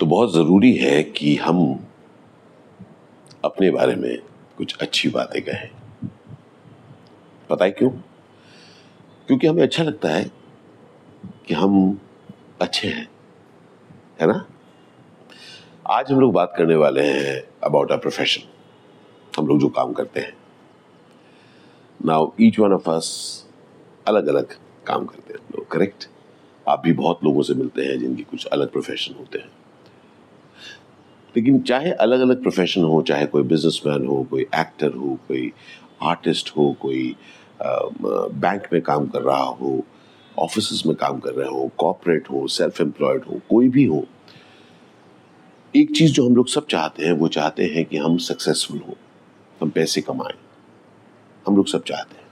तो बहुत ज़रूरी है कि हम अपने बारे में कुछ अच्छी बातें कहें। पता है क्यों? क्योंकि हमें अच्छा लगता है कि हम अच्छे हैं, है ना? आज हम लोग बात करने वाले हैं अबाउट अ प्रोफेशन हम लोग जो काम करते हैं। Now each one of us अलग अलग काम करते हैं। लोग करेक्ट आप भी बहुत लोगों से मिलते हैं जिनकी कुछ अलग प्रोफेशन होते हैं। लेकिन चाहे अलग अलग प्रोफेशन हो, चाहे कोई बिजनेसमैन हो, कोई एक्टर हो, कोई आर्टिस्ट हो, कोई बैंक में काम कर रहा हो ऑफ़िस में काम कर रहे हो कॉपरेट हो सेल्फ एम्प्लॉयड हो, कोई भी हो, एक चीज़ जो हम लोग सब चाहते हैं, वो चाहते हैं कि हम सक्सेसफुल हो, हम पैसे कमाएँ। हम लोग सब चाहते हैं।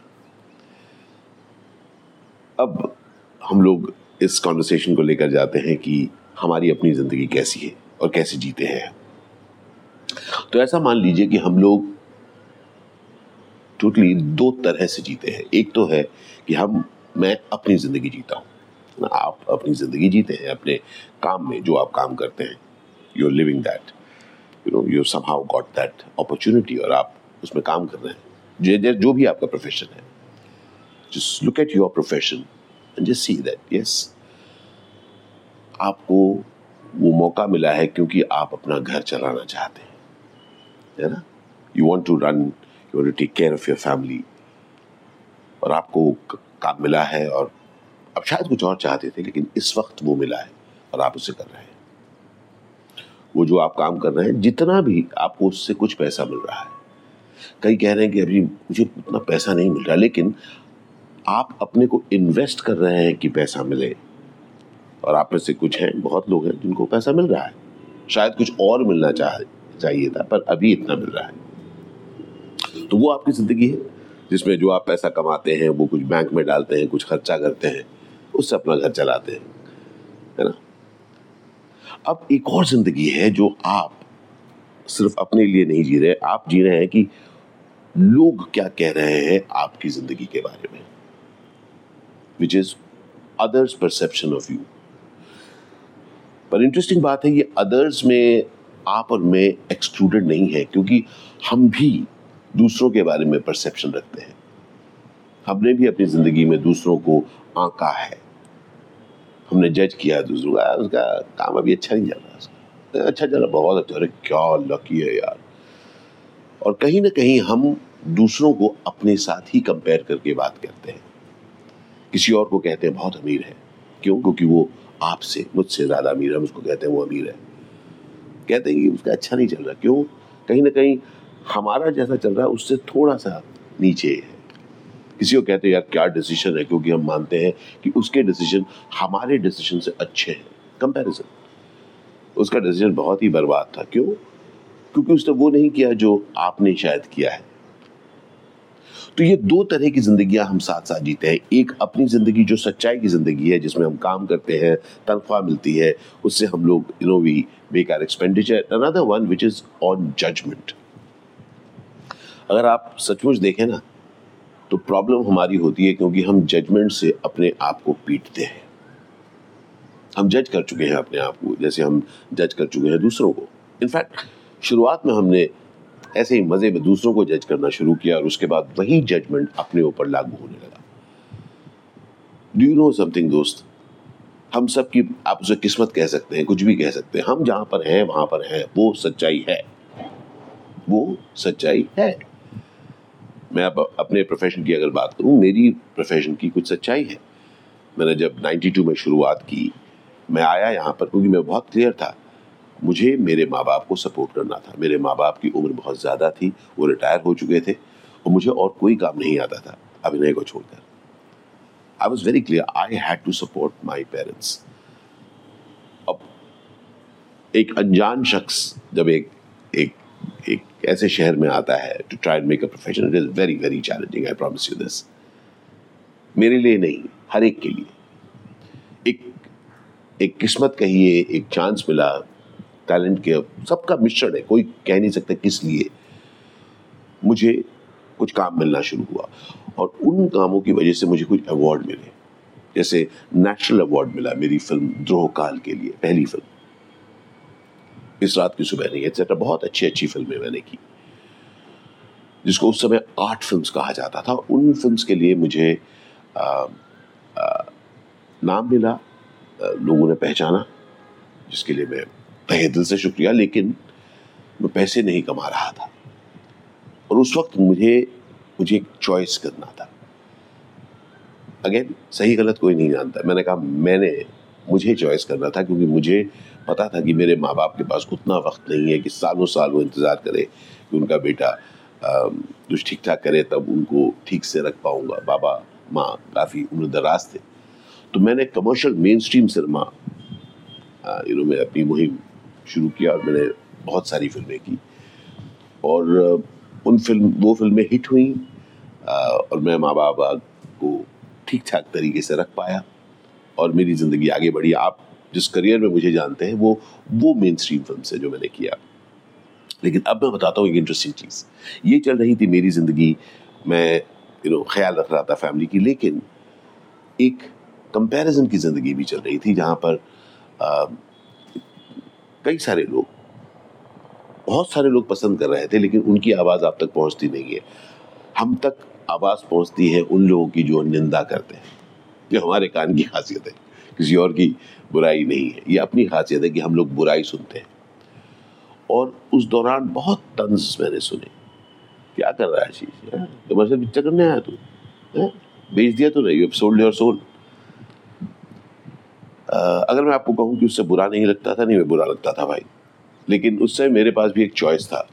अब हम लोग इस कॉन्वर्सेशन को लेकर जाते हैं कि हमारी अपनी ज़िंदगी कैसी है। और कैसे जीते हैं। तो ऐसा मान लीजिए कि हम लोग टोटली दो तरह से जीते हैं। एक तो है कि हम, मैं अपनी ज़िंदगी जीता हूँ। आप अपनी ज़िंदगी जीते हैं, अपने काम में जो आप काम करते हैं। You are living that you know you somehow got that opportunity और आप उसमें काम कर रहे हैं। जो जो भी आपका प्रोफेशन है। Just look at your profession and just see that yes आपको वो मौका मिला है क्योंकि आप अपना घर चलाना चाहते हैं। है ना? You want to run you want to take care of your family और आपको काम मिला है और अब शायद कुछ और चाहते थे, लेकिन इस वक्त वो मिला है और आप उसे कर रहे हैं। वो जो आप काम कर रहे हैं, जितना भी आपको उससे कुछ पैसा मिल रहा है। कई कह रहे हैं कि अभी मुझे उतना पैसा नहीं मिल रहा, लेकिन आप अपने को इन्वेस्ट कर रहे हैं कि पैसा मिले। और आप में से कुछ हैं, बहुत लोग हैं जिनको पैसा मिल रहा है। शायद कुछ और मिलना चाह, चाहिए था, पर अभी इतना मिल रहा है। तो वो आपकी ज़िंदगी है, जिसमें जो आप पैसा कमाते हैं, वो कुछ बैंक में डालते हैं, कुछ खर्चा करते हैं, उससे अपना घर चलाते हैं, है ना? अब एक और ज़िंदगी है जो आप सिर्फ़ अपने लिए नहीं जी रहे, आप जी रहे हैं कि लोग क्या कह रहे हैं आपकी ज़िंदगी के बारे में which is others perception of you पर इंटरेस्टिंग बात है, ये अदर्स में, आप और मैं एक्सक्लूडेड नहीं है, क्योंकि हम भी दूसरों के बारे में परसेप्शन रखते हैं। हमने भी अपनी ज़िंदगी में दूसरों को आंका है। हमने जज किया दूसरों का, उसका काम अभी अच्छा नहीं जा रहा उसका। अच्छा चल रहा बहुत अच्छा अरे क्या लकी है यार। और कहीं ना कहीं हम दूसरों को अपने साथ ही कंपेयर करके बात करते हैं। किसी और को कहते हैं, बहुत अमीर है। क्यों? क्योंकि वो आपसे, मुझसे ज़्यादा अमीर है उसको कहते हैं वो अमीर है। कहते हैं कि उसका अच्छा नहीं चल रहा। क्यों? कहीं ना कहीं हमारा जैसा चल रहा है, उससे थोड़ा सा नीचे है। किसी को कहते हैं, यार, क्या डिसीज़न है? क्योंकि हम मानते हैं कि उसके डिसीज़न हमारे डिसीज़न से अच्छे हैं। कंपैरिजन उसका डिसीज़न बहुत ही बर्बाद था। क्यों? क्योंकि उसने वो नहीं किया जो आपने शायद किया है। तो ये दो तरह की जिंदगियाँ हम साथ साथ जीते हैं। एक अपनी ज़िंदगी जो सच्चाई की ज़िंदगी है, जिसमें हम काम करते हैं, तनख्वाह मिलती है, उससे हम लोग you know we make our expenditure another one which is on judgement अगर आप सचमुच देखें ना तो प्रॉब्लम हमारी होती है क्योंकि हम जजमेंट से अपने आप को पीटते हैं। हम जज कर चुके हैं अपने आप को, जैसे हम जज कर चुके हैं दूसरों को। इनफैक्ट शुरुआत में हमने ऐसे ही मज़े में दूसरों को जज करना शुरू किया और उसके बाद वही जजमेंट अपने ऊपर लागू होने लगा। डू यू नो समथिंग दोस्त? हम सब की आप उसे किस्मत कह सकते हैं, कुछ भी कह सकते हैं। हम जहाँ पर हैं, वहाँ पर हैं। वो सच्चाई है। वो सच्चाई है। मैं अब अपने प्रोफेशन की अगर बात करूँ, मेरी प्रोफेशन की कुछ सच्चाई है। मैंने जब 92 में शुरुआत की, मैं आया यहाँ पर क्योंकि मैं बहुत क्लियर था। मुझे मेरे माँ बाप को सपोर्ट करना था। मेरे माँ बाप की उम्र बहुत ज़्यादा थी, वो रिटायर हो चुके थे और मुझे और कोई काम नहीं आता था अभिनय को छोड़कर। I was very clear I had to support my parents अब एक अनजान शख्स जब एक एक एक ऐसे शहर में आता है to try make a profession it is very very challenging I promise you this मेरे लिए नहीं, हर एक के लिए। एक एक किस्मत कहिए, एक चांस मिला टैलेंट के सबका मिश्रण है कोई कह नहीं सकता किस लिए मुझे कुछ काम मिलना शुरू हुआ। और उन कामों की वजह से मुझे कुछ अवार्ड मिले। जैसे नेशनल अवार्ड मिला मेरी फ़िल्म द्रोह काल के लिए पहली फ़िल्म इस रात की सुबह नहीं एक्सेट्रा बहुत अच्छी अच्छी फ़िल्में मैंने की। जिसको उस समय आर्ट फिल्म्स कहा जाता था। उन फिल्म्स के लिए मुझे आ, आ, नाम मिला लोगों ने पहचाना जिसके लिए मैं तहे दिल से शुक्रिया, लेकिन मैं पैसे नहीं कमा रहा था। और उस वक्त मुझे मुझे एक चॉइस करना था। अगेन सही गलत कोई नहीं जानता। मैंने कहा, मैंने, मुझे चॉइस करना था, क्योंकि मुझे पता था कि मेरे माँ बाप के पास उतना वक्त नहीं है कि सालों साल वो इंतज़ार करे कि उनका बेटा कुछ ठीक ठाक करे, तब उनको ठीक से रख पाऊँगा। बाबा, माँ काफ़ी उम्र दराज थे। तो मैंने commercial mainstream cinema you know मैं अपनी मुहिम शुरू किया और मैंने बहुत सारी फ़िल्में की। और उन फ़िल्म वो फ़िल्में हिट हुई और मैं माँ बाबा को ठीक ठाक तरीके से रख पाया और मेरी ज़िंदगी आगे बढ़ी। आप जिस करियर में मुझे जानते हैं, वो वो मेन स्ट्रीम फ़िल्म से जो मैंने किया। लेकिन अब मैं बताता हूँ एक इंटरेस्टिंग चीज़। ये चल रही थी मेरी ज़िंदगी, मैं यू नो ख्याल रख रहा था फैमिली की, लेकिन एक कंपैरिजन की ज़िंदगी भी चल रही थी, जहाँ पर कई सारे लोग, बहुत सारे लोग पसंद कर रहे थे, लेकिन उनकी आवाज़ आप तक पहुँचती नहीं है। हम तक आवाज़ पहुँचती है उन लोगों की जो निंदा करते हैं ये हमारे कान की खासियत है। किसी और की बुराई नहीं है। ये अपनी खासियत है कि हम लोग बुराई सुनते हैं। और उस दौरान बहुत तंज मैंने सुने। क्या कर रहा है आशीष? कमर्शियल पिक्चर करने आया तू? बेच दिया तो नहीं सोल्ड योर सोल। अगर मैं आपको कहूँ कि उससे बुरा नहीं लगता था, नहीं, मैं बुरा लगता था भाई। लेकिन उससे मेरे पास भी एक चॉइस था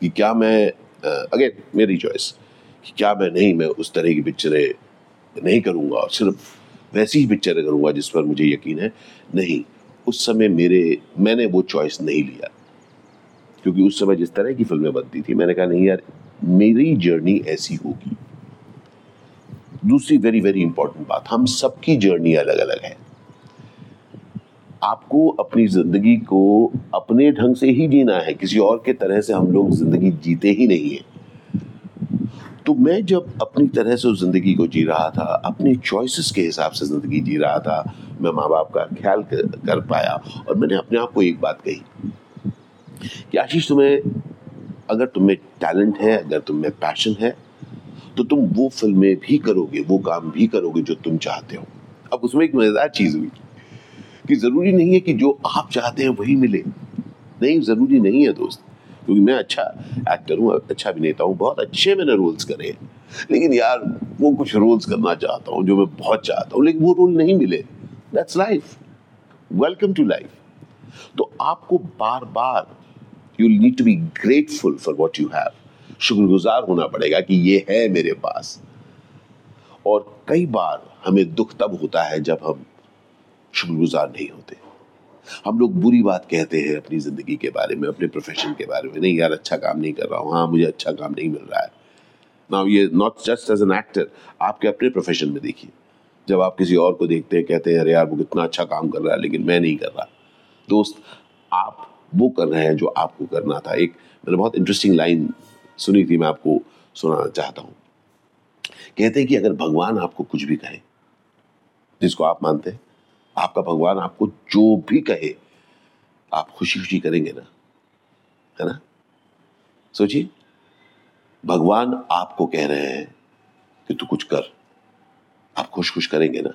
कि क्या मैं अगेन मेरी चॉइस कि क्या मैं नहीं, मैं उस तरह की पिक्चरें नहीं करूँगा और सिर्फ़ वैसी ही पिक्चरें करूँगा जिस पर मुझे यकीन है, नहीं। उस समय मेरे, मैंने वो चॉइस नहीं लिया। क्योंकि उस समय जिस तरह की फ़िल्में बनती थी, मैंने कहा, नहीं यार, मेरी जर्नी ऐसी होगी। दूसरी वेरी वेरी इंपॉर्टेंट बात, हम सबकी जर्नी अलग अलग है। आपको अपनी ज़िंदगी को अपने ढंग से ही जीना है। किसी और के तरह से हम लोग ज़िंदगी जीते ही नहीं है। तो मैं जब अपनी तरह से उस ज़िंदगी को जी रहा था अपने चॉइसेस के हिसाब से ज़िंदगी जी रहा था मैं माँ बाप का ख्याल कर, कर पाया और मैंने अपने आप को एक बात कही कि आशीष तुम्हें अगर तुम्हें टैलेंट है अगर तुम्हें पैशन है तो तुम वो फ़िल्में भी करोगे वो काम भी करोगे जो तुम चाहते हो। अब उसमें एक मज़ेदार चीज़ हुई। कि ज़रूरी नहीं है कि जो आप चाहते हैं वही मिले। नहीं, ज़रूरी नहीं है दोस्त, क्योंकि मैं अच्छा एक्टर हूँ अच्छा अभिनेता हूँ, बहुत अच्छे मैंने रोल्स करे हैं। लेकिन यार, वो कुछ रोल्स करना चाहता हूँ, जो मैं बहुत चाहता हूँ, लेकिन वो रोल नहीं मिले। That's life welcome to life तो आपको बार बार you need to be grateful for what you have शुक्रगुजार होना पड़ेगा कि ये है मेरे पास। और कई बार हमें दुख तब होता है जब हम शुक्रगुजार नहीं होते। हम लोग बुरी बात कहते हैं अपनी ज़िंदगी के बारे में, अपने प्रोफेशन के बारे में। नहीं यार अच्छा काम नहीं कर रहा हूँ। हाँ मुझे अच्छा काम नहीं मिल रहा है। ना ये not just as an actor आपके अपने प्रोफेशन में देखिए। जब आप किसी और को देखते हैं, कहते हैं, अरे यार, वो कितना अच्छा काम कर रहा है, लेकिन मैं नहीं कर रहा। दोस्त, आप वो कर रहे हैं जो आपको करना था। एक मैंने बहुत इंटरेस्टिंग लाइन सुनी थी, मैं आपको सुनाना चाहता हूँ। कहते हैं कि अगर भगवान आपको कुछ भी कहे, जिसको आप मानते हैं आपका भगवान आपको जो भी कहे, आप खुशी खुशी करेंगे ना? है ना? सोचिए, भगवान आपको कह रहे हैं कि तू कुछ कर। आप खुश खुश करेंगे ना?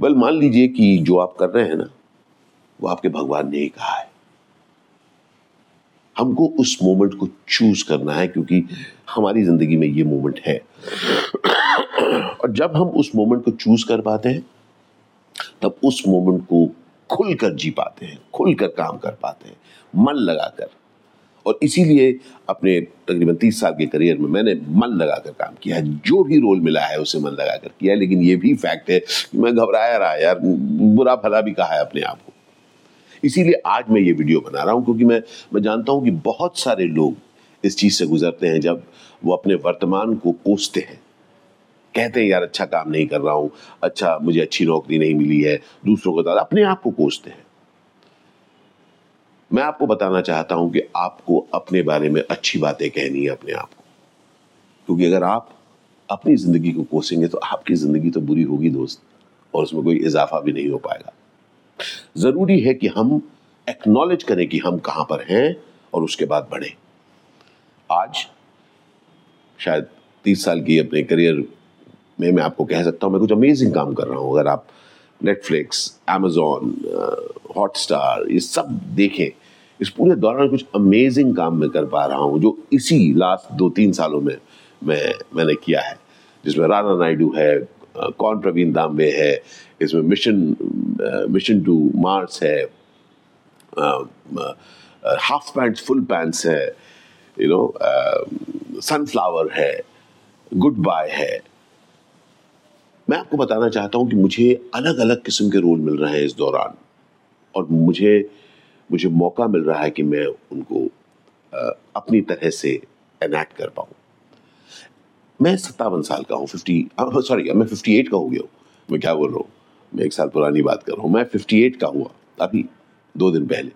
बल मान लीजिए कि जो आप कर रहे हैं ना, वो आपके भगवान ने ही कहा है। हमको उस मोमेंट को चूज़ करना है क्योंकि हमारी ज़िंदगी में ये मोमेंट है। और जब हम उस मोमेंट को चूज़ कर पाते हैं तब उस मोमेंट को खुलकर जी पाते हैं, खुलकर काम कर पाते हैं, मन लगाकर। और इसीलिए अपने तकरीबन तीस साल के करियर में मैंने मन लगाकर काम किया है, जो भी रोल मिला है उसे मन लगाकर किया है, लेकिन ये भी फैक्ट है कि मैं घबराया रहा यार, बुरा भला भी कहा है अपने आप को। इसीलिए आज मैं ये वीडियो बना रहा हूँ, क्योंकि मैं मैं जानता हूँ कि बहुत सारे लोग इस चीज़ से गुजरते हैं जब वो अपने वर्तमान को कोसते हैं। कहते हैं, यार अच्छा काम नहीं कर रहा हूँ अच्छा मुझे अच्छी नौकरी नहीं मिली है। दूसरों को अपने आप को कोसते हैं। मैं आपको बताना चाहता हूँ कि आपको अपने बारे में अच्छी बातें कहनी है अपने आप को। क्योंकि अगर आप अपनी ज़िंदगी को कोसेंगे तो आपकी ज़िंदगी तो बुरी होगी दोस्त, और उसमें कोई इजाफा भी नहीं हो पाएगा। ज़रूरी है कि हम एक्नॉलेज करें कि हम कहाँ पर हैं और उसके बाद बढ़े। आज शायद तीस साल की अपने करियर में, मैं आपको कह सकता हूँ, मैं कुछ अमेजिंग काम कर रहा हूँ। अगर आप नेटफ्लिक्स एमेजॉन हॉटस्टार ये सब देखें, इस पूरे दौरान कुछ अमेजिंग काम मैं कर पा रहा हूँ, जो इसी लास्ट दो तीन सालों में मैं, मैंने किया है। जिसमें राना नायडू है कौन प्रवीण दाम्बे है, इसमें मिशन मिशन टू मार्स है हाफ़ पैंट्स फुल पैंट्स है यू नो सनफ्लावर है गुड बाय है मैं आपको बताना चाहता हूँ कि मुझे अलग अलग किस्म के रोल मिल रहे हैं इस दौरान। और मुझे मुझे मौका मिल रहा है कि मैं उनको अपनी तरह से एनैक्ट कर पाऊँ। मैं सत्तावन साल का हूँ फिफ्टी सॉरी मैं फिफ्टी एट का हो गया हूँ। मैं क्या बोल रहा हूँ? मैं एक साल पुरानी बात कर रहा हूँ। मैं फिफ्टी एट का हुआ, अभी, दो दिन पहले।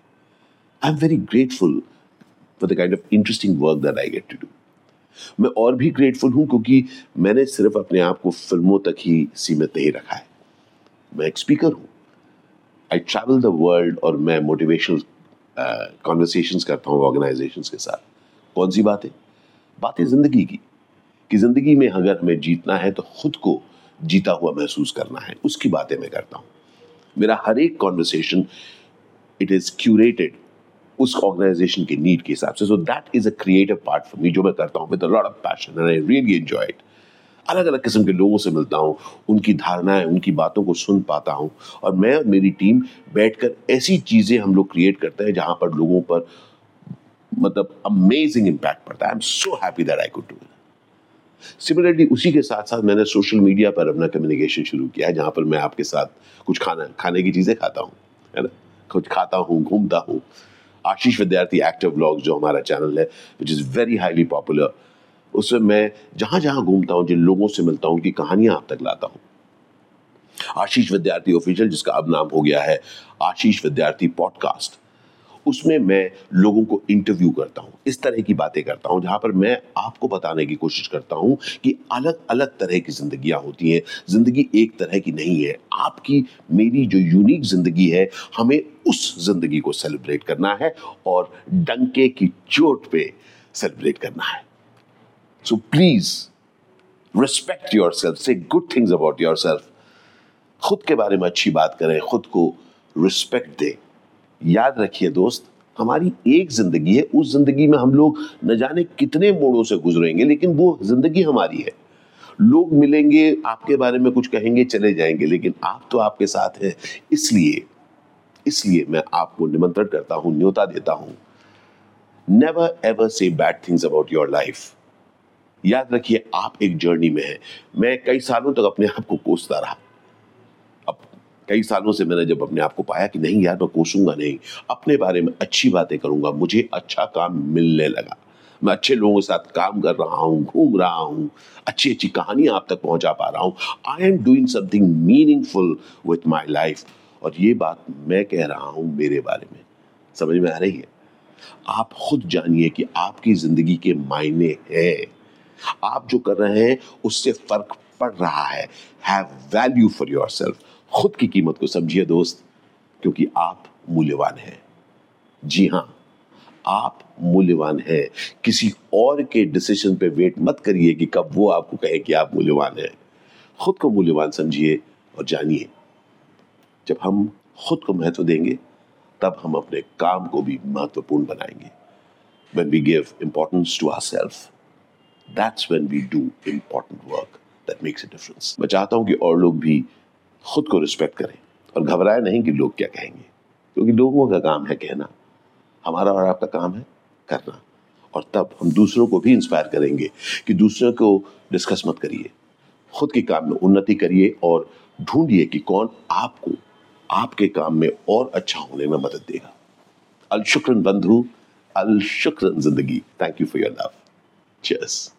I am very grateful for the kind of interesting work that I get to do मैं और भी ग्रेटफुल हूँ क्योंकि मैंने सिर्फ़ अपने आप को फ़िल्मों तक ही सीमित नहीं रखा है। मैं एक स्पीकर हूँ। आई ट्रैवल द वर्ल्ड और मैं मोटिवेशनल कॉन्वर्सेशंस uh, करता हूँ ऑर्गेनाइजेशंस के साथ। कौन सी बात? बात ज़िंदगी की। कि ज़िंदगी में अगर हमें जीतना है तो खुद को जीता हुआ महसूस करना है। उसकी बातें मैं करता हूँ। मेरा हर एक कॉन्वर्सेशन इट इज़ क्यूरेटेड उस ऑर्गेनाइजेशन के नीड के हिसाब से। So that is a creative part for me जो मैं करता हूँ with lot of passion and I really enjoy it अलग अलग किस्म के लोगों से मिलता हूँ, उनकी धारणाएँ, उनकी बातों को सुन पाता हूँ, और मैं और मेरी टीम बैठकर ऐसी चीज़ें हम लोग क्रिएट करते हैं जहाँ पर लोगों पर मतलब अमेजिंग इम्पैक्ट पड़ता है। I am so happy that I could do similarly उसी के साथ साथ मैंने सोशल मीडिया पर अपना कम्युनिकेशन शुरू किया है, जहाँ पर मैं आपके साथ कुछ खाना, खाने की चीज़ें खाता हूँ, है ना? कुछ खाता हूँ, घूमता हूँ। आशीष विद्यार्थी एक्टिव ब्लॉग जो हमारा चैनल है which is very highly popular उसमें मैं जहाँ जहाँ घूमता हूँ, जिन लोगों से मिलता हूँ, उनकी कहानियाँ आप तक लाता हूँ। आशीष विद्यार्थी ऑफिशियल जिसका अब नाम हो गया है, आशीष विद्यार्थी पॉडकास्ट उसमें मैं लोगों को इंटरव्यू करता हूँ, इस तरह की बातें करता हूँ, जहाँ पर मैं आपको बताने की कोशिश करता हूँ कि अलग अलग तरह की जिंदगियाँ होती हैं। ज़िंदगी एक तरह की नहीं है। आपकी, मेरी जो यूनिक ज़िंदगी है, हमें उस ज़िंदगी को सेलिब्रेट करना है और डंके की चोट पे सेलिब्रेट करना है। So please respect yourself say good things about yourself खुद के बारे में अच्छी बात करें, खुद को रिस्पेक्ट दें। याद रखिए दोस्त, हमारी एक ज़िंदगी है, उस ज़िंदगी में हम लोग न जाने कितने मोड़ों से गुजरेंगे, लेकिन वो ज़िंदगी हमारी है। लोग मिलेंगे, आपके बारे में कुछ कहेंगे, चले जाएँगे, लेकिन आप तो आपके साथ हैं। इसलिए इसलिए मैं आपको निमंत्रण करता हूँ, न्योता देता हूँ। Never ever say bad things about your life याद रखिए, आप एक जर्नी में हैं। मैं कई सालों तक अपने आप को कोसता रहा। कई सालों से मैंने जब अपने आप को पाया कि नहीं यार, मैं कोसूँगा नहीं। अपने बारे में अच्छी बातें करूँगा, मुझे अच्छा काम मिलने लगा। मैं अच्छे लोगों के साथ काम कर रहा हूँ, घूम रहा हूँ, अच्छी अच्छी कहानियाँ आप तक पहुँचा पा रहा हूँ। I am doing something meaningful with my life और ये बात मैं कह रहा हूँ मेरे बारे में। समझ में आ रही है? आप खुद जानिए कि आपकी ज़िंदगी के मायने हैं। आप जो कर रहे हैं, उससे फ़र्क पड़ रहा है। Have value for yourself खुद की कीमत को समझिए दोस्त, क्योंकि आप मूल्यवान हैं। जी हाँ, आप मूल्यवान हैं। किसी और के डिसीज़न पे वेट मत करिए कि कब वो आपको कहे कि आप मूल्यवान हैं। खुद को मूल्यवान समझिए और जानिए। जब हम खुद को महत्व देंगे, तब हम अपने काम को भी महत्वपूर्ण बनाएँगे। When we give importance to ourselves that's when we do important work that makes a difference मैं चाहता हूँ कि और लोग भी खुद को रिस्पेक्ट करें और घबराए नहीं कि लोग क्या कहेंगे। क्योंकि लोगों का काम है कहना। हमारा और आपका काम है करना। और तब हम दूसरों को भी इंस्पायर करेंगे कि दूसरों को डिस्कस मत करिए। खुद के काम में उन्नति करिए और ढूंढिए कि कौन आपको, आपके काम में और अच्छा होने में मदद देगा। अल शुक्रन बंधु, अल शुक्रन ज़िंदगी। Thank you for your love cheers